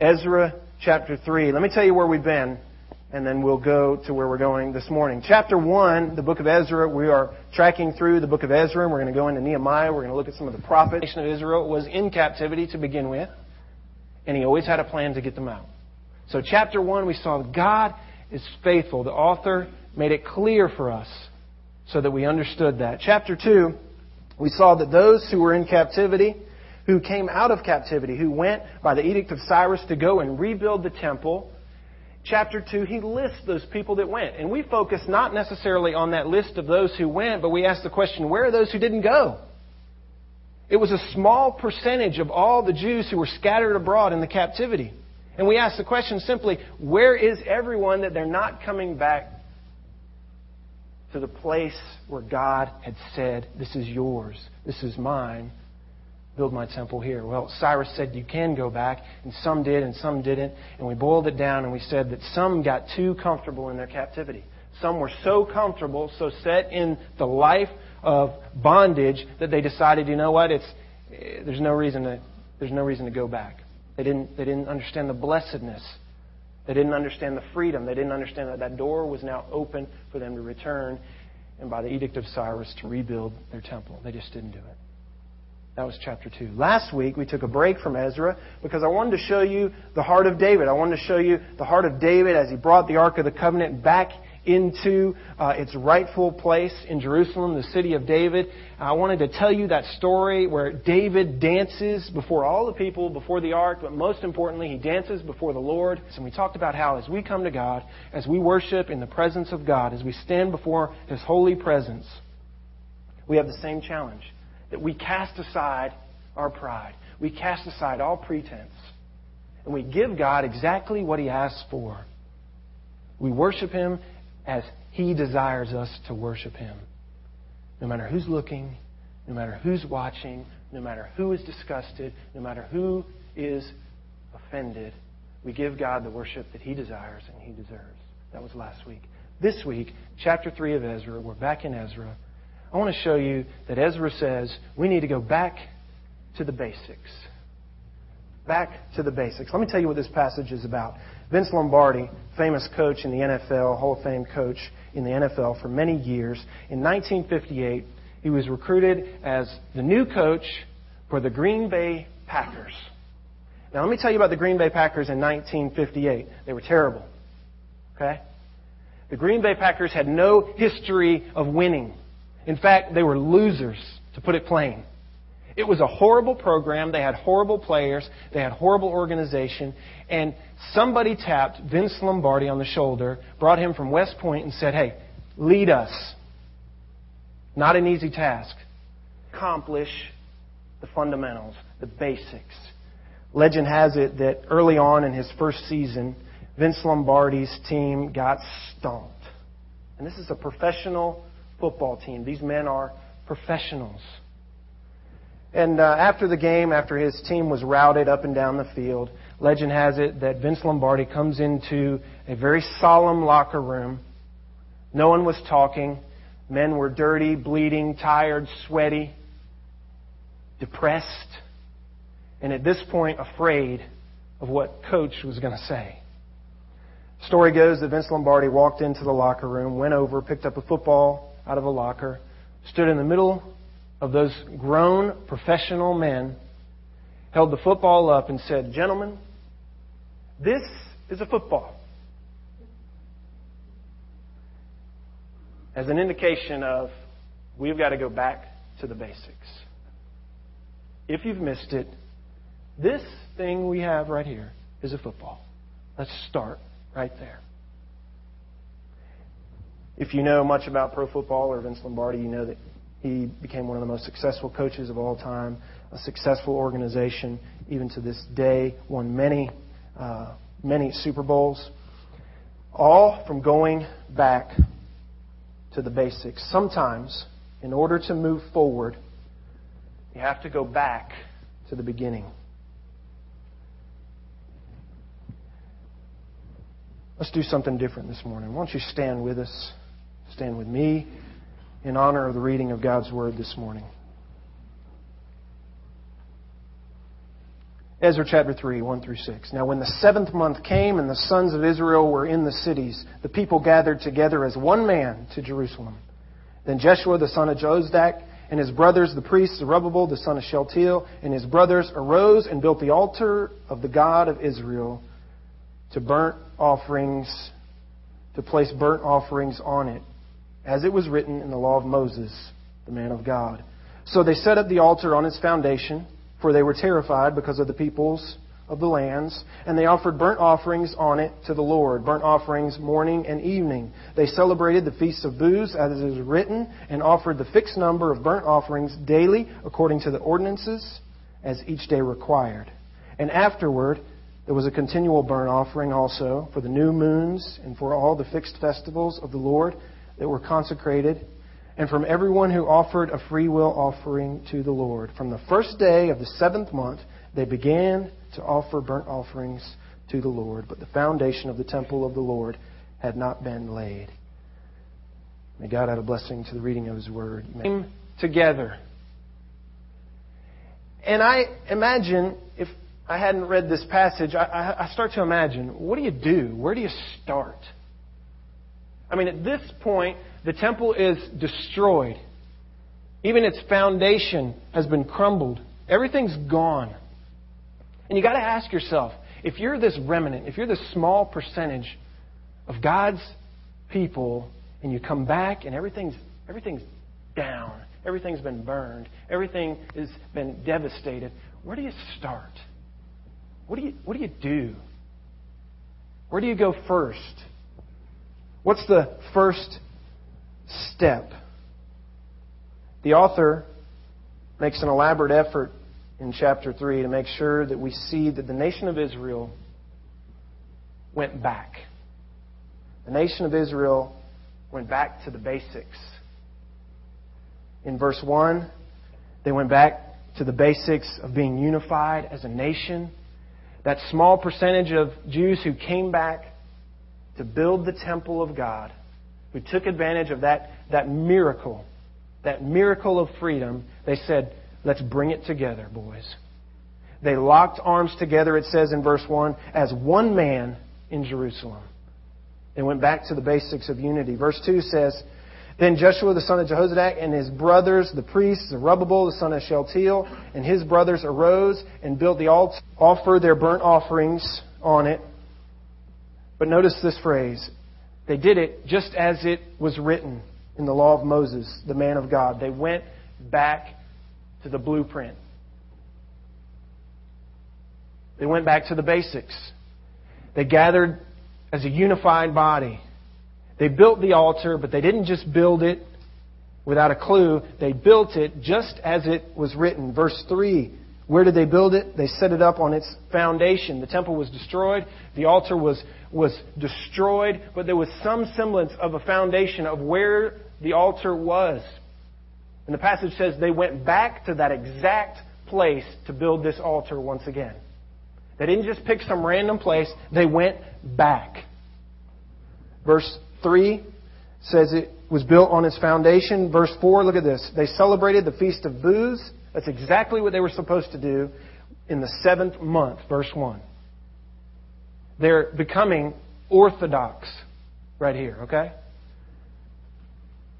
Ezra chapter 3. Let me tell you where we've been, and then we'll go to where we're going this morning. Chapter 1, the book of Ezra, we are tracking through the book of Ezra, and we're going to go into Nehemiah. We're going to look at some of the prophets. The nation of Israel was in captivity to begin with, and he always had a plan to get them out. So, chapter 1, we saw that God is faithful. The author made it clear for us so that we understood that. Chapter 2, we saw that those who were in captivity, who came out of captivity, who went by the edict of Cyrus to go and rebuild the temple, chapter 2, he lists those people that went. And we focus not necessarily on that list of those who went, but we ask the question, where are those who didn't go? It was a small percentage of all the Jews who were scattered abroad in the captivity. And we ask the question simply, where is everyone that they're not coming back to the place where God had said, This is yours, this is mine, build my temple here. Well, Cyrus said you can go back, and some did and some didn't. And we boiled it down and we said that some got too comfortable in their captivity. Some were so comfortable, so set in the life of bondage that they decided, you know what, it's, eh, there's no reason to, there's no reason to go back. They didn't, they didn't understand the blessedness they didn't understand the freedom. They didn't understand that that door was now open for them to return and by the edict of Cyrus to rebuild their temple. They just didn't do it. That was chapter 2. Last week we took a break from Ezra because I wanted to show you the heart of David. I wanted to show you the heart of David as he brought the Ark of the Covenant back into uh, its rightful place in Jerusalem, the city of David. I wanted to tell you that story where David dances before all the people, before the ark, but most importantly, he dances before the Lord. And we talked about how as we come to God, as we worship in the presence of God, as we stand before His holy presence, we have the same challenge that we cast aside our pride. We cast aside all pretense. And we give God exactly what He asks for. We worship Him as He desires us to worship Him. No matter who's looking, no matter who's watching, no matter who is disgusted, no matter who is offended, we give God the worship that He desires and He deserves. That was last week. This week, chapter 3 of Ezra, we're back in Ezra. I want to show you that Ezra says we need to go back to the basics. Back to the basics. Let me tell you what this passage is about. Vince Lombardi, famous coach in the NFL, Hall of Fame coach in the NFL for many years, in 1958, he was recruited as the new coach for the Green Bay Packers. Now, let me tell you about the Green Bay Packers in 1958. They were terrible. Okay? The Green Bay Packers had no history of winning. In fact, they were losers, to put it plain. It was a horrible program. They had horrible players. They had horrible organization. And somebody tapped Vince Lombardi on the shoulder, brought him from West Point, and said, Hey, lead us. Not an easy task. Accomplish the fundamentals, the basics. Legend has it that early on in his first season, Vince Lombardi's team got stomped. And this is a professional football team. These men are professionals. And uh, after the game, after his team was routed up and down the field, legend has it that Vince Lombardi comes into a very solemn locker room. No one was talking. Men were dirty, bleeding, tired, sweaty, depressed, and at this point, afraid of what coach was going to say. Story goes that Vince Lombardi walked into the locker room, went over, picked up a football out of a locker, stood in the middle of those grown professional men held the football up and said, Gentlemen, this is a football. As an indication of we've got to go back to the basics. If you've missed it, this thing we have right here is a football. Let's start right there. If you know much about pro football or Vince Lombardi, you know that he became one of the most successful coaches of all time, a successful organization, even to this day, won many, uh, many Super Bowls, all from going back to the basics. Sometimes, in order to move forward, you have to go back to the beginning. Let's do something different this morning. Why don't you stand with us? Stand with me in honor of the reading of God's Word this morning. Ezra chapter 3, 1 through 6. Now, when the seventh month came and the sons of Israel were in the cities, the people gathered together as one man to Jerusalem. Then Jeshua the son of Jozadak and his brothers, the priests, Zerubbabel the son of Shealtiel, and his brothers arose and built the altar of the God of Israel to burnt offerings, to place burnt offerings on it, as it was written in the law of Moses, the man of God. So they set up the altar on its foundation for they were terrified because of the peoples of the lands, and they offered burnt offerings on it to the Lord, burnt offerings morning and evening. They celebrated the feasts of booths as it is written, and offered the fixed number of burnt offerings daily according to the ordinances as each day required. And afterward, there was a continual burnt offering also for the new moons and for all the fixed festivals of the Lord that were consecrated and from everyone who offered a free will offering to the Lord. From the first day of the seventh month, they began to offer burnt offerings to the Lord, but the foundation of the temple of the Lord had not been laid. May God add a blessing to the reading of His Word. Came together. And I imagine, if I hadn't read this passage, I, I start to imagine, what do you do? Where do you start? I mean, at this point, the temple is destroyed. Even its foundation has been crumbled. Everything's gone. And you got to ask yourself if you're this remnant, if you're this small percentage of God's people, and you come back and everything's, everything's down, everything's been burned, everything has been devastated, where do you start? What do you, what do, you do? Where do you go first? What's the first step. The author makes an elaborate effort in chapter 3 to make sure that we see that the nation of Israel went back. The nation of Israel went back to the basics. In verse 1, they went back to the basics of being unified as a nation. That small percentage of Jews who came back to build the temple of God who took advantage of that, that miracle, that miracle of freedom, they said, let's bring it together, boys. They locked arms together, it says in verse 1, as one man in Jerusalem. They went back to the basics of unity. Verse 2 says, Then Joshua the son of Jehozadak and his brothers, the priests, Zerubbabel the son of Shealtiel, and his brothers arose and built the altar, offered their burnt offerings on it. But notice this phrase, they did it just as it was written in the law of Moses, the man of God. They went back to the blueprint. They went back to the basics. They gathered as a unified body. They built the altar, but they didn't just build it without a clue. They built it just as it was written. Verse 3 where did they build it? They set it up on its foundation. The temple was destroyed. The altar was, was destroyed, but there was some semblance of a foundation of where the altar was. And the passage says they went back to that exact place to build this altar once again. They didn't just pick some random place, they went back. Verse 3 says it was built on its foundation. Verse 4, look at this. They celebrated the Feast of Booths that's exactly what they were supposed to do in the seventh month, verse 1. They're becoming orthodox right here, okay?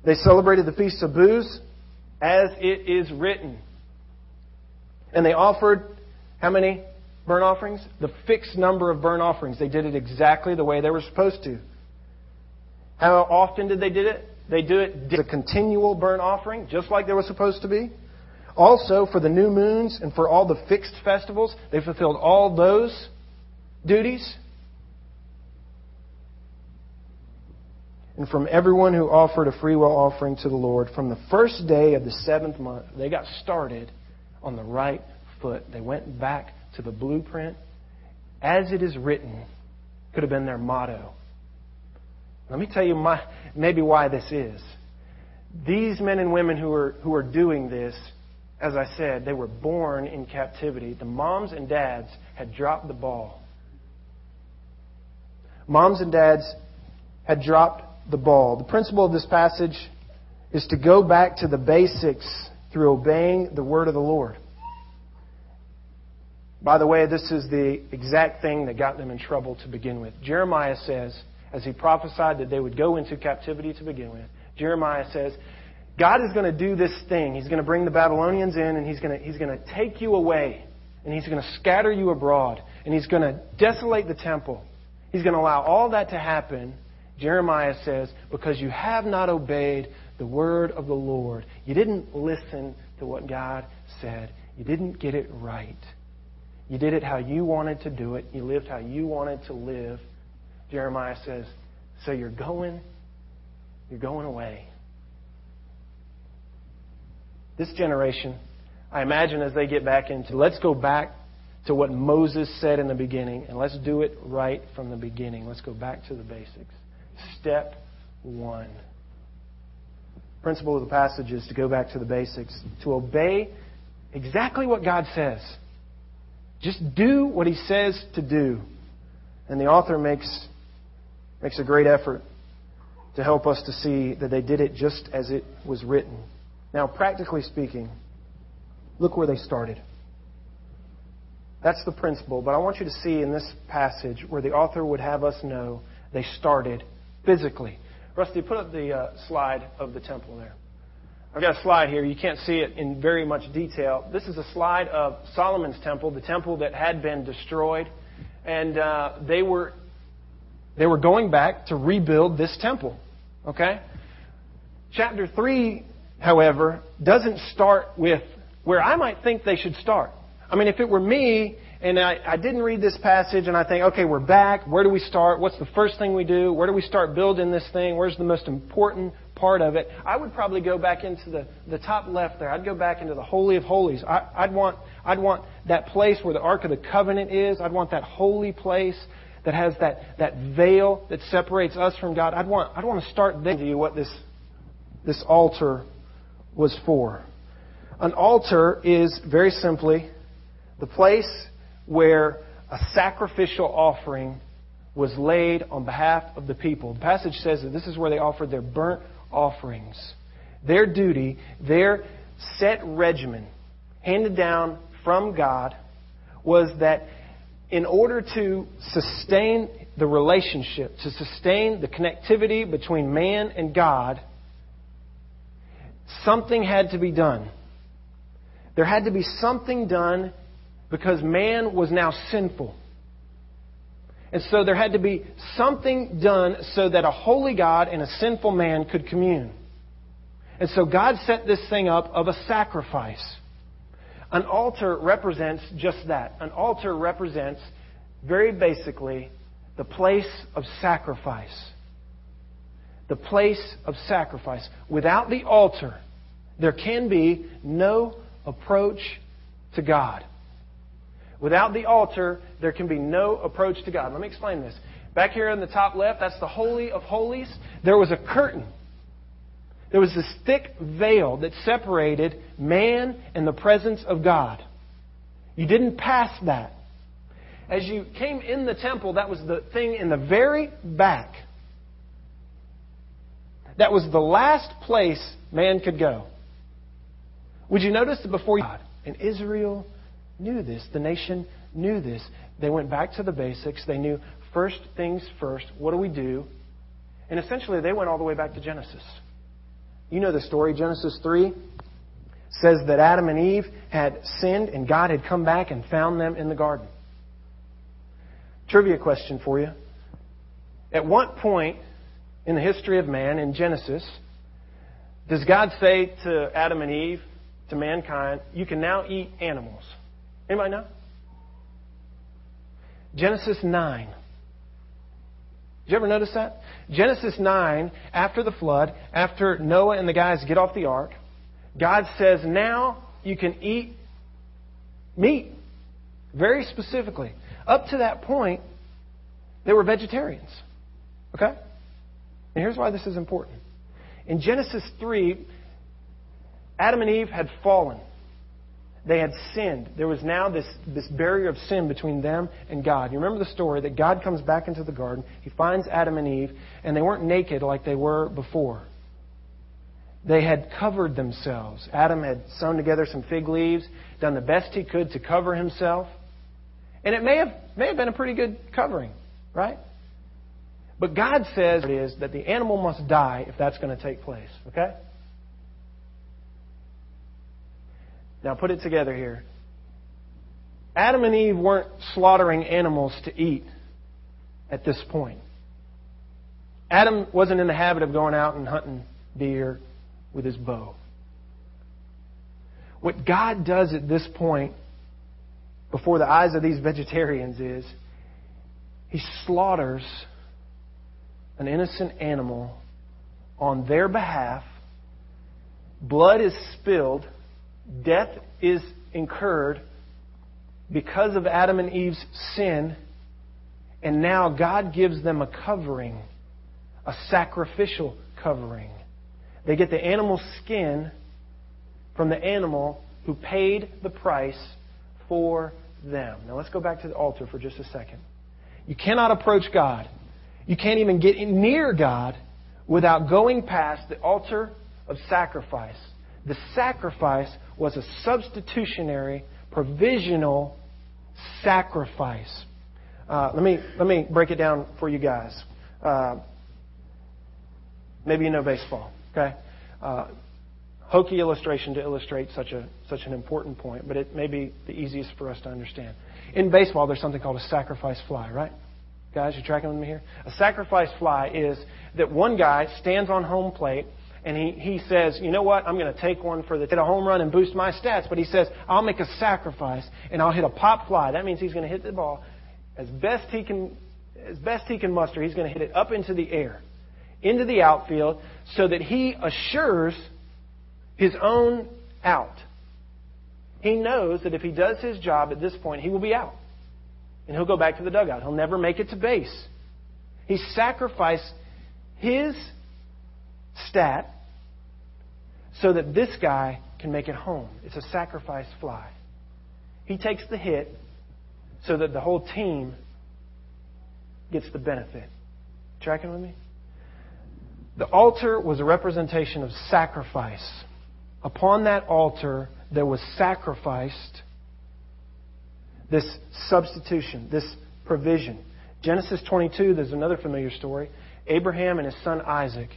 They celebrated the Feast of Booths as it is written. And they offered how many burnt offerings? The fixed number of burnt offerings. They did it exactly the way they were supposed to. How often did they do it? They do it a continual burnt offering, just like they were supposed to be. Also, for the new moons and for all the fixed festivals, they fulfilled all those duties. And from everyone who offered a freewill offering to the Lord, from the first day of the seventh month, they got started on the right foot. They went back to the blueprint. As it is written, could have been their motto. Let me tell you my, maybe why this is. These men and women who are, who are doing this as I said, they were born in captivity. The moms and dads had dropped the ball. Moms and dads had dropped the ball. The principle of this passage is to go back to the basics through obeying the word of the Lord. By the way, this is the exact thing that got them in trouble to begin with. Jeremiah says, as he prophesied that they would go into captivity to begin with, Jeremiah says, God is going to do this thing. He's going to bring the Babylonians in and he's going to, he's going to take you away and he's going to scatter you abroad and he's going to desolate the temple. He's going to allow all that to happen, Jeremiah says, because you have not obeyed the word of the Lord. You didn't listen to what God said. You didn't get it right. You did it how you wanted to do it. You lived how you wanted to live. Jeremiah says, So you're going, you're going away. This generation, I imagine as they get back into, let's go back to what Moses said in the beginning, and let's do it right from the beginning. Let's go back to the basics. Step one. Principle of the passage is to go back to the basics, to obey exactly what God says. Just do what He says to do. And the author makes, makes a great effort to help us to see that they did it just as it was written. Now, practically speaking, look where they started. That's the principle, but I want you to see in this passage where the author would have us know they started physically. Rusty, put up the uh, slide of the temple there. I've got a slide here. You can't see it in very much detail. This is a slide of Solomon's temple, the temple that had been destroyed, and uh, they were they were going back to rebuild this temple. Okay. Chapter three however, doesn't start with where I might think they should start. I mean, if it were me and I, I, didn't read this passage and I think, okay, we're back. Where do we start? What's the first thing we do? Where do we start building this thing? Where's the most important part of it? I would probably go back into the, the top left there. I'd go back into the Holy of Holies. I, I'd, want, I'd want that place where the Ark of the Covenant is. I'd want that holy place that has that, that veil that separates us from God. I'd want, I'd want to start there to you what this, this altar was for. An altar is very simply the place where a sacrificial offering was laid on behalf of the people. The passage says that this is where they offered their burnt offerings. Their duty, their set regimen, handed down from God, was that in order to sustain the relationship, to sustain the connectivity between man and God, something had to be done. There had to be something done because man was now sinful. And so there had to be something done so that a holy God and a sinful man could commune. And so God set this thing up of a sacrifice. An altar represents just that. An altar represents, very basically, the place of sacrifice the place of sacrifice. Without the altar, there can be no approach to God. Without the altar, there can be no approach to God. Let me explain this. Back here in the top left, that's the Holy of Holies. There was a curtain. There was this thick veil that separated man and the presence of God. You didn't pass that. As you came in the temple, that was the thing in the very back. That was the last place man could go. Would you notice that before God and Israel knew this, the nation knew this, they went back to the basics. They knew first things first. What do we do? And essentially, they went all the way back to Genesis. You know the story. Genesis 3 says that Adam and Eve had sinned and God had come back and found them in the garden. Trivia question for you. At what point in the history of man in Genesis does God say to Adam and Eve, to mankind, you can now eat animals? Anybody know? Genesis 9. Did you ever notice that? Genesis 9, after the flood, after Noah and the guys get off the ark, God says, now you can eat meat. Very specifically. Up to that point, they were vegetarians. Okay? And here's why this is important. In Genesis 3, Adam and Eve had fallen. They had sinned. There was now this, this barrier of sin between them and God. You remember the story that God comes back into the garden. He finds Adam and Eve, and they weren't naked like they were before. They had covered themselves. Adam had sewn together some fig leaves, done the best he could to cover himself. And it may have, may have been a pretty good covering, right? But God says it is that the animal must die if that's going to take place, okay? Now put it together here. Adam and Eve weren't slaughtering animals to eat at this point. Adam wasn't in the habit of going out and hunting deer with his bow. What God does at this point, before the eyes of these vegetarians, is He slaughters an innocent animal on their behalf. Blood is spilled. Death is incurred because of Adam and Eve's sin. And now God gives them a covering, a sacrificial covering. They get the animal skin from the animal who paid the price for them. Now let's go back to the altar for just a second. You cannot approach God. You can't even get near God without going past the altar of sacrifice. The sacrifice was a substitutionary, provisional sacrifice. Uh, let me let me break it down for you guys. Uh, maybe you know baseball, okay? Uh, hokey illustration to illustrate such a such an important point, but it may be the easiest for us to understand. In baseball, there's something called a sacrifice fly, right? Guys, you tracking with me here? A sacrifice fly is that one guy stands on home plate and he, he says, you know what, I'm going to take one for the hit a home run and boost my stats. But he says, I'll make a sacrifice and I'll hit a pop fly. That means he's going to hit the ball as best he can, as best he can muster. He's going to hit it up into the air, into the outfield, so that he assures his own out. He knows that if he does his job at this point, he will be out. And he'll go back to the dugout. He'll never make it to base. He sacrificed his stat so that this guy can make it home. It's a sacrifice fly. He takes the hit so that the whole team gets the benefit. Tracking with me? The altar was a representation of sacrifice. Upon that altar, there was sacrificed this substitution, this provision. Genesis 22, there's another familiar story. Abraham and his son Isaac.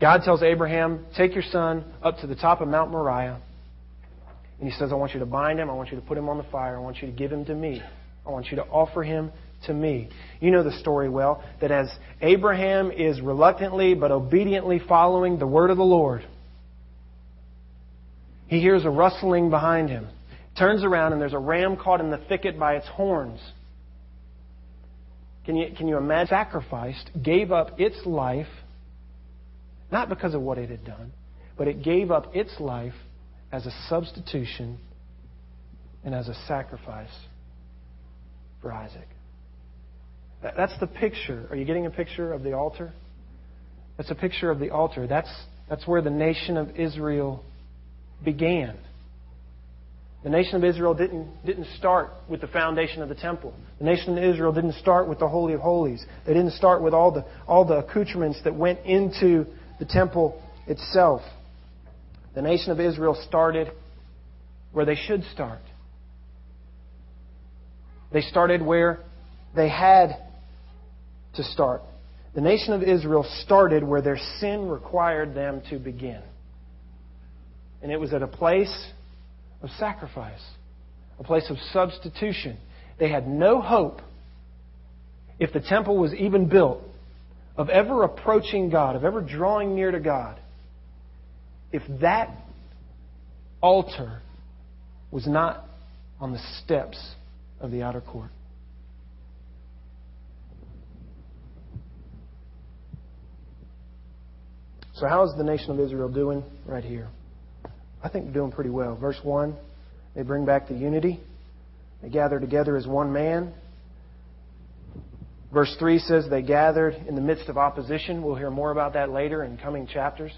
God tells Abraham, Take your son up to the top of Mount Moriah. And he says, I want you to bind him. I want you to put him on the fire. I want you to give him to me. I want you to offer him to me. You know the story well that as Abraham is reluctantly but obediently following the word of the Lord, he hears a rustling behind him, turns around, and there's a ram caught in the thicket by its horns. Can you, can you imagine? Sacrificed, gave up its life, not because of what it had done, but it gave up its life as a substitution and as a sacrifice for Isaac. That's the picture. Are you getting a picture of the altar? That's a picture of the altar. That's, that's where the nation of Israel began. The nation of Israel didn't, didn't start with the foundation of the temple. The nation of Israel didn't start with the Holy of Holies. They didn't start with all the, all the accoutrements that went into the temple itself. The nation of Israel started where they should start. They started where they had to start. The nation of Israel started where their sin required them to begin. And it was at a place of sacrifice, a place of substitution. They had no hope, if the temple was even built, of ever approaching God, of ever drawing near to God, if that altar was not on the steps of the outer court. So, how is the nation of Israel doing right here? I think they're doing pretty well. Verse 1, they bring back the unity. They gather together as one man. Verse 3 says they gathered in the midst of opposition. We'll hear more about that later in coming chapters.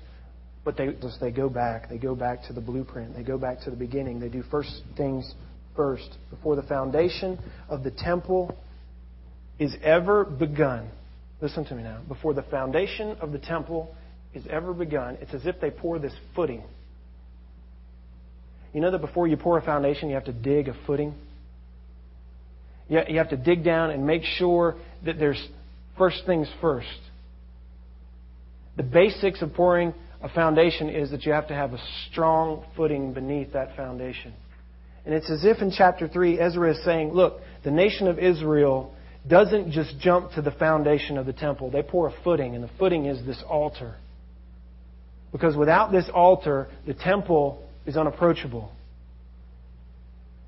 But they, they go back. They go back to the blueprint. They go back to the beginning. They do first things first. Before the foundation of the temple is ever begun. Listen to me now. Before the foundation of the temple is ever begun, it's as if they pour this footing you know that before you pour a foundation, you have to dig a footing? You have to dig down and make sure that there's first things first. The basics of pouring a foundation is that you have to have a strong footing beneath that foundation. And it's as if in chapter 3, Ezra is saying, look, the nation of Israel doesn't just jump to the foundation of the temple. They pour a footing, and the footing is this altar. Because without this altar, the temple is unapproachable.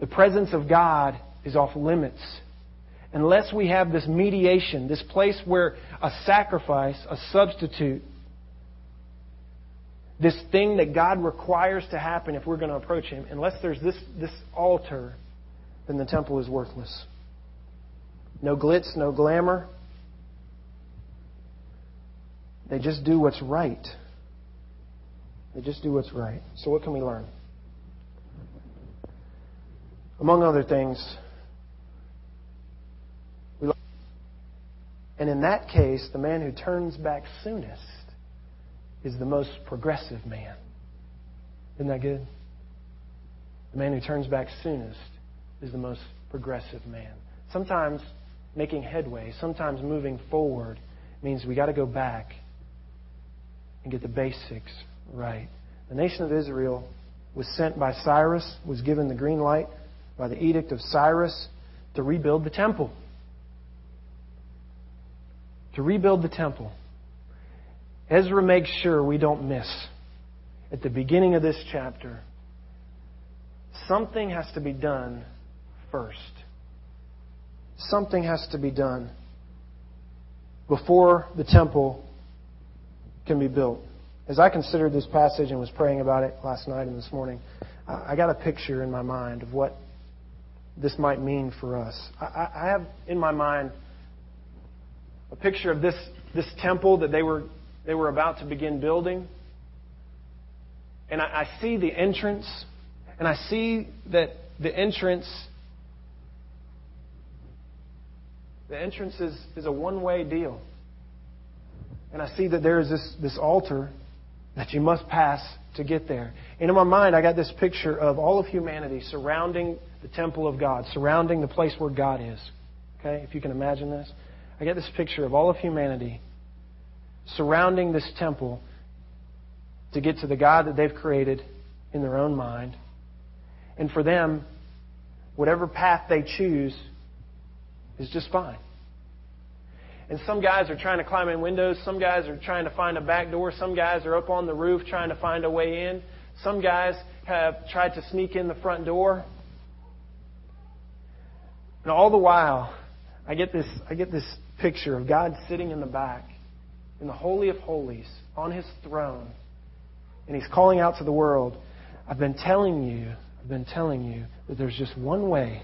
The presence of God is off limits. Unless we have this mediation, this place where a sacrifice, a substitute, this thing that God requires to happen if we're going to approach Him, unless there's this, this altar, then the temple is worthless. No glitz, no glamour. They just do what's right. They just do what's right. So, what can we learn? Among other things, we and in that case, the man who turns back soonest is the most progressive man. Isn't that good? The man who turns back soonest is the most progressive man. Sometimes making headway, sometimes moving forward means we got to go back and get the basics right. The nation of Israel was sent by Cyrus, was given the green light by the edict of Cyrus to rebuild the temple. To rebuild the temple. Ezra makes sure we don't miss at the beginning of this chapter something has to be done first. Something has to be done before the temple can be built. As I considered this passage and was praying about it last night and this morning, I got a picture in my mind of what this might mean for us. I have in my mind a picture of this, this temple that they were, they were about to begin building. And I, see the entrance, and I see that the entrance the entrance is, is a one way deal. And I see that there is this, this altar that you must pass to get there. And in my mind, I got this picture of all of humanity surrounding the temple of God, surrounding the place where God is. Okay, if you can imagine this. I get this picture of all of humanity surrounding this temple to get to the God that they've created in their own mind. And for them, whatever path they choose is just fine. And some guys are trying to climb in windows. Some guys are trying to find a back door. Some guys are up on the roof trying to find a way in. Some guys have tried to sneak in the front door. And all the while, I get this, I get this picture of God sitting in the back, in the Holy of Holies, on his throne. And he's calling out to the world, I've been telling you, I've been telling you that there's just one way.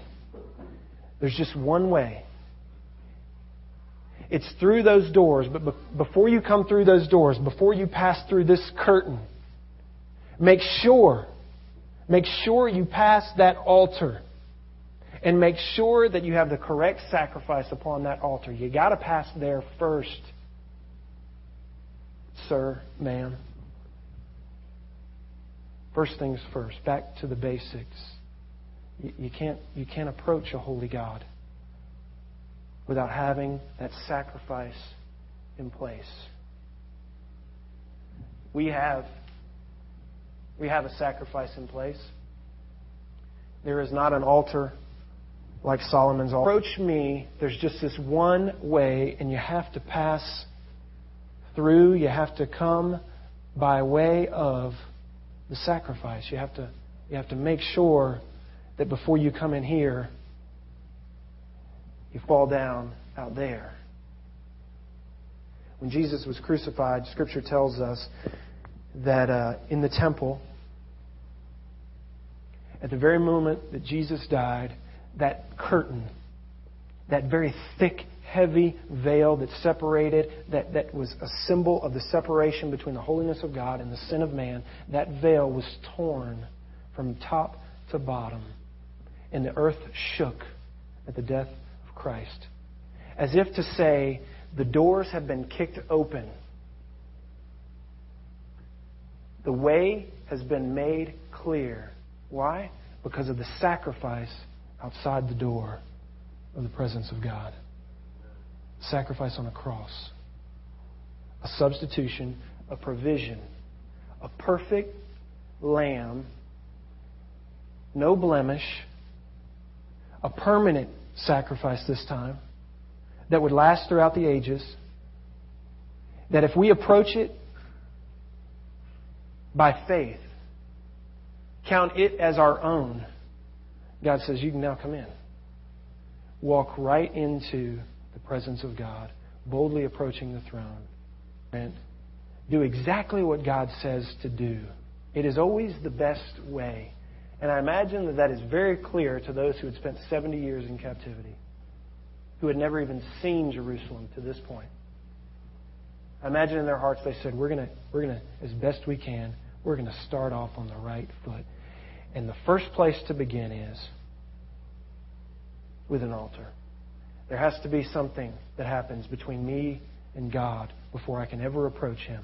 There's just one way. It's through those doors, but before you come through those doors, before you pass through this curtain, make sure, make sure you pass that altar. And make sure that you have the correct sacrifice upon that altar. You got to pass there first, sir, ma'am. First things first, back to the basics. You, can't, you can't approach a holy God without having that sacrifice in place. We have we have a sacrifice in place. There is not an altar like Solomon's altar. Approach me, there's just this one way, and you have to pass through, you have to come by way of the sacrifice. You have to, you have to make sure that before you come in here, you fall down out there. When Jesus was crucified, Scripture tells us that uh, in the temple, at the very moment that Jesus died, that curtain, that very thick, heavy veil that separated, that, that was a symbol of the separation between the holiness of God and the sin of man, that veil was torn from top to bottom. And the earth shook at the death Christ. As if to say, the doors have been kicked open. The way has been made clear. Why? Because of the sacrifice outside the door. of the presence of God. Sacrifice on a cross. A substitution, a provision, a perfect lamb, no blemish, a permanent sacrifice this time that would last throughout the ages. That if we approach it by faith, count it as our own, God says, You can now come in. Walk right into the presence of God, boldly approaching the throne. And do exactly what God says to do. It is always the best way. And I imagine that that is very clear to those who had spent 70 years in captivity, who had never even seen Jerusalem to this point. I imagine in their hearts they said, We're going to, we're to, as best we can, we're going to start off on the right foot. And the first place to begin is with an altar. There has to be something that happens between me and God before I can ever approach Him.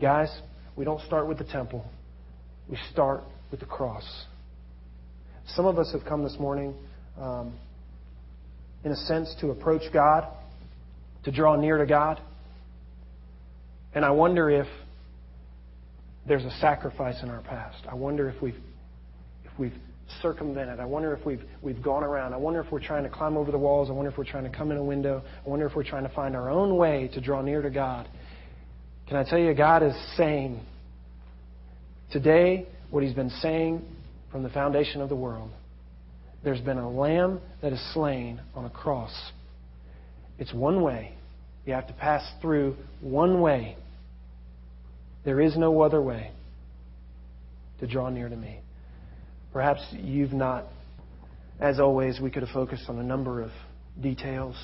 Guys, we don't start with the temple, we start with the cross. Some of us have come this morning, um, in a sense, to approach God, to draw near to God. And I wonder if there's a sacrifice in our past. I wonder if we've, if we've circumvented. I wonder if we've, we've gone around. I wonder if we're trying to climb over the walls. I wonder if we're trying to come in a window. I wonder if we're trying to find our own way to draw near to God. Can I tell you, God is saying today what He's been saying from the foundation of the world. There's been a lamb that is slain on a cross. It's one way. You have to pass through one way. There is no other way to draw near to me. Perhaps you've not, as always, we could have focused on a number of details.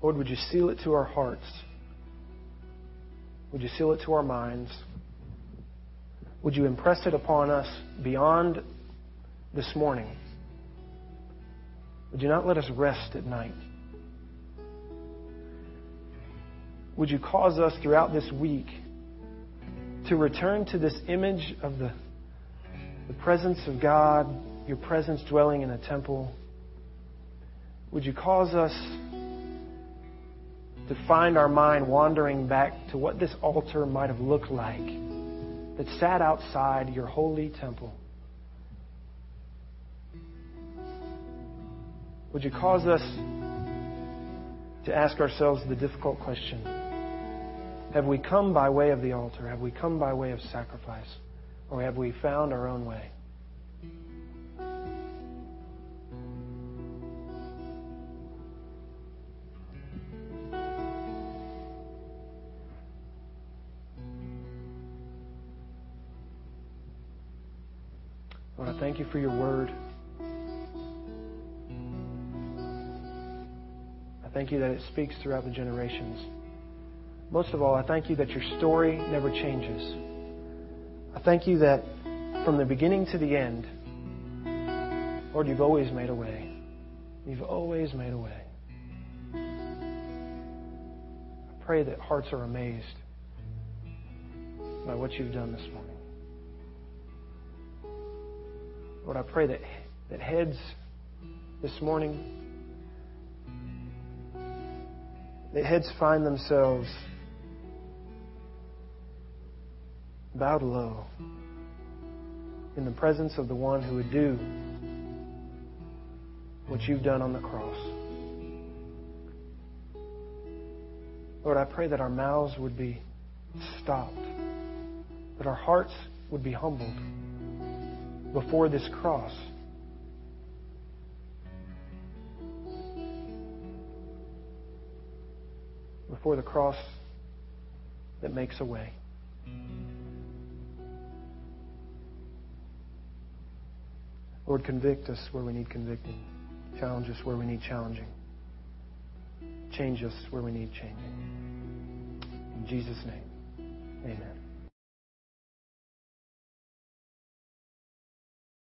Lord, would you seal it to our hearts? Would you seal it to our minds? Would you impress it upon us beyond this morning? Would you not let us rest at night? Would you cause us throughout this week to return to this image of the, the presence of God, your presence dwelling in a temple? Would you cause us to find our mind wandering back to what this altar might have looked like that sat outside your holy temple? Would you cause us to ask ourselves the difficult question Have we come by way of the altar? Have we come by way of sacrifice? Or have we found our own way? Thank you for your word. I thank you that it speaks throughout the generations. Most of all, I thank you that your story never changes. I thank you that from the beginning to the end, Lord, you've always made a way. You've always made a way. I pray that hearts are amazed by what you've done this morning. Lord, I pray that, that heads this morning that heads find themselves bowed low in the presence of the one who would do what you've done on the cross. Lord, I pray that our mouths would be stopped, that our hearts would be humbled before this cross. before the cross that makes a way. Lord, convict us where we need convicting. Challenge us where we need challenging. Change us where we need changing. In Jesus' name, amen.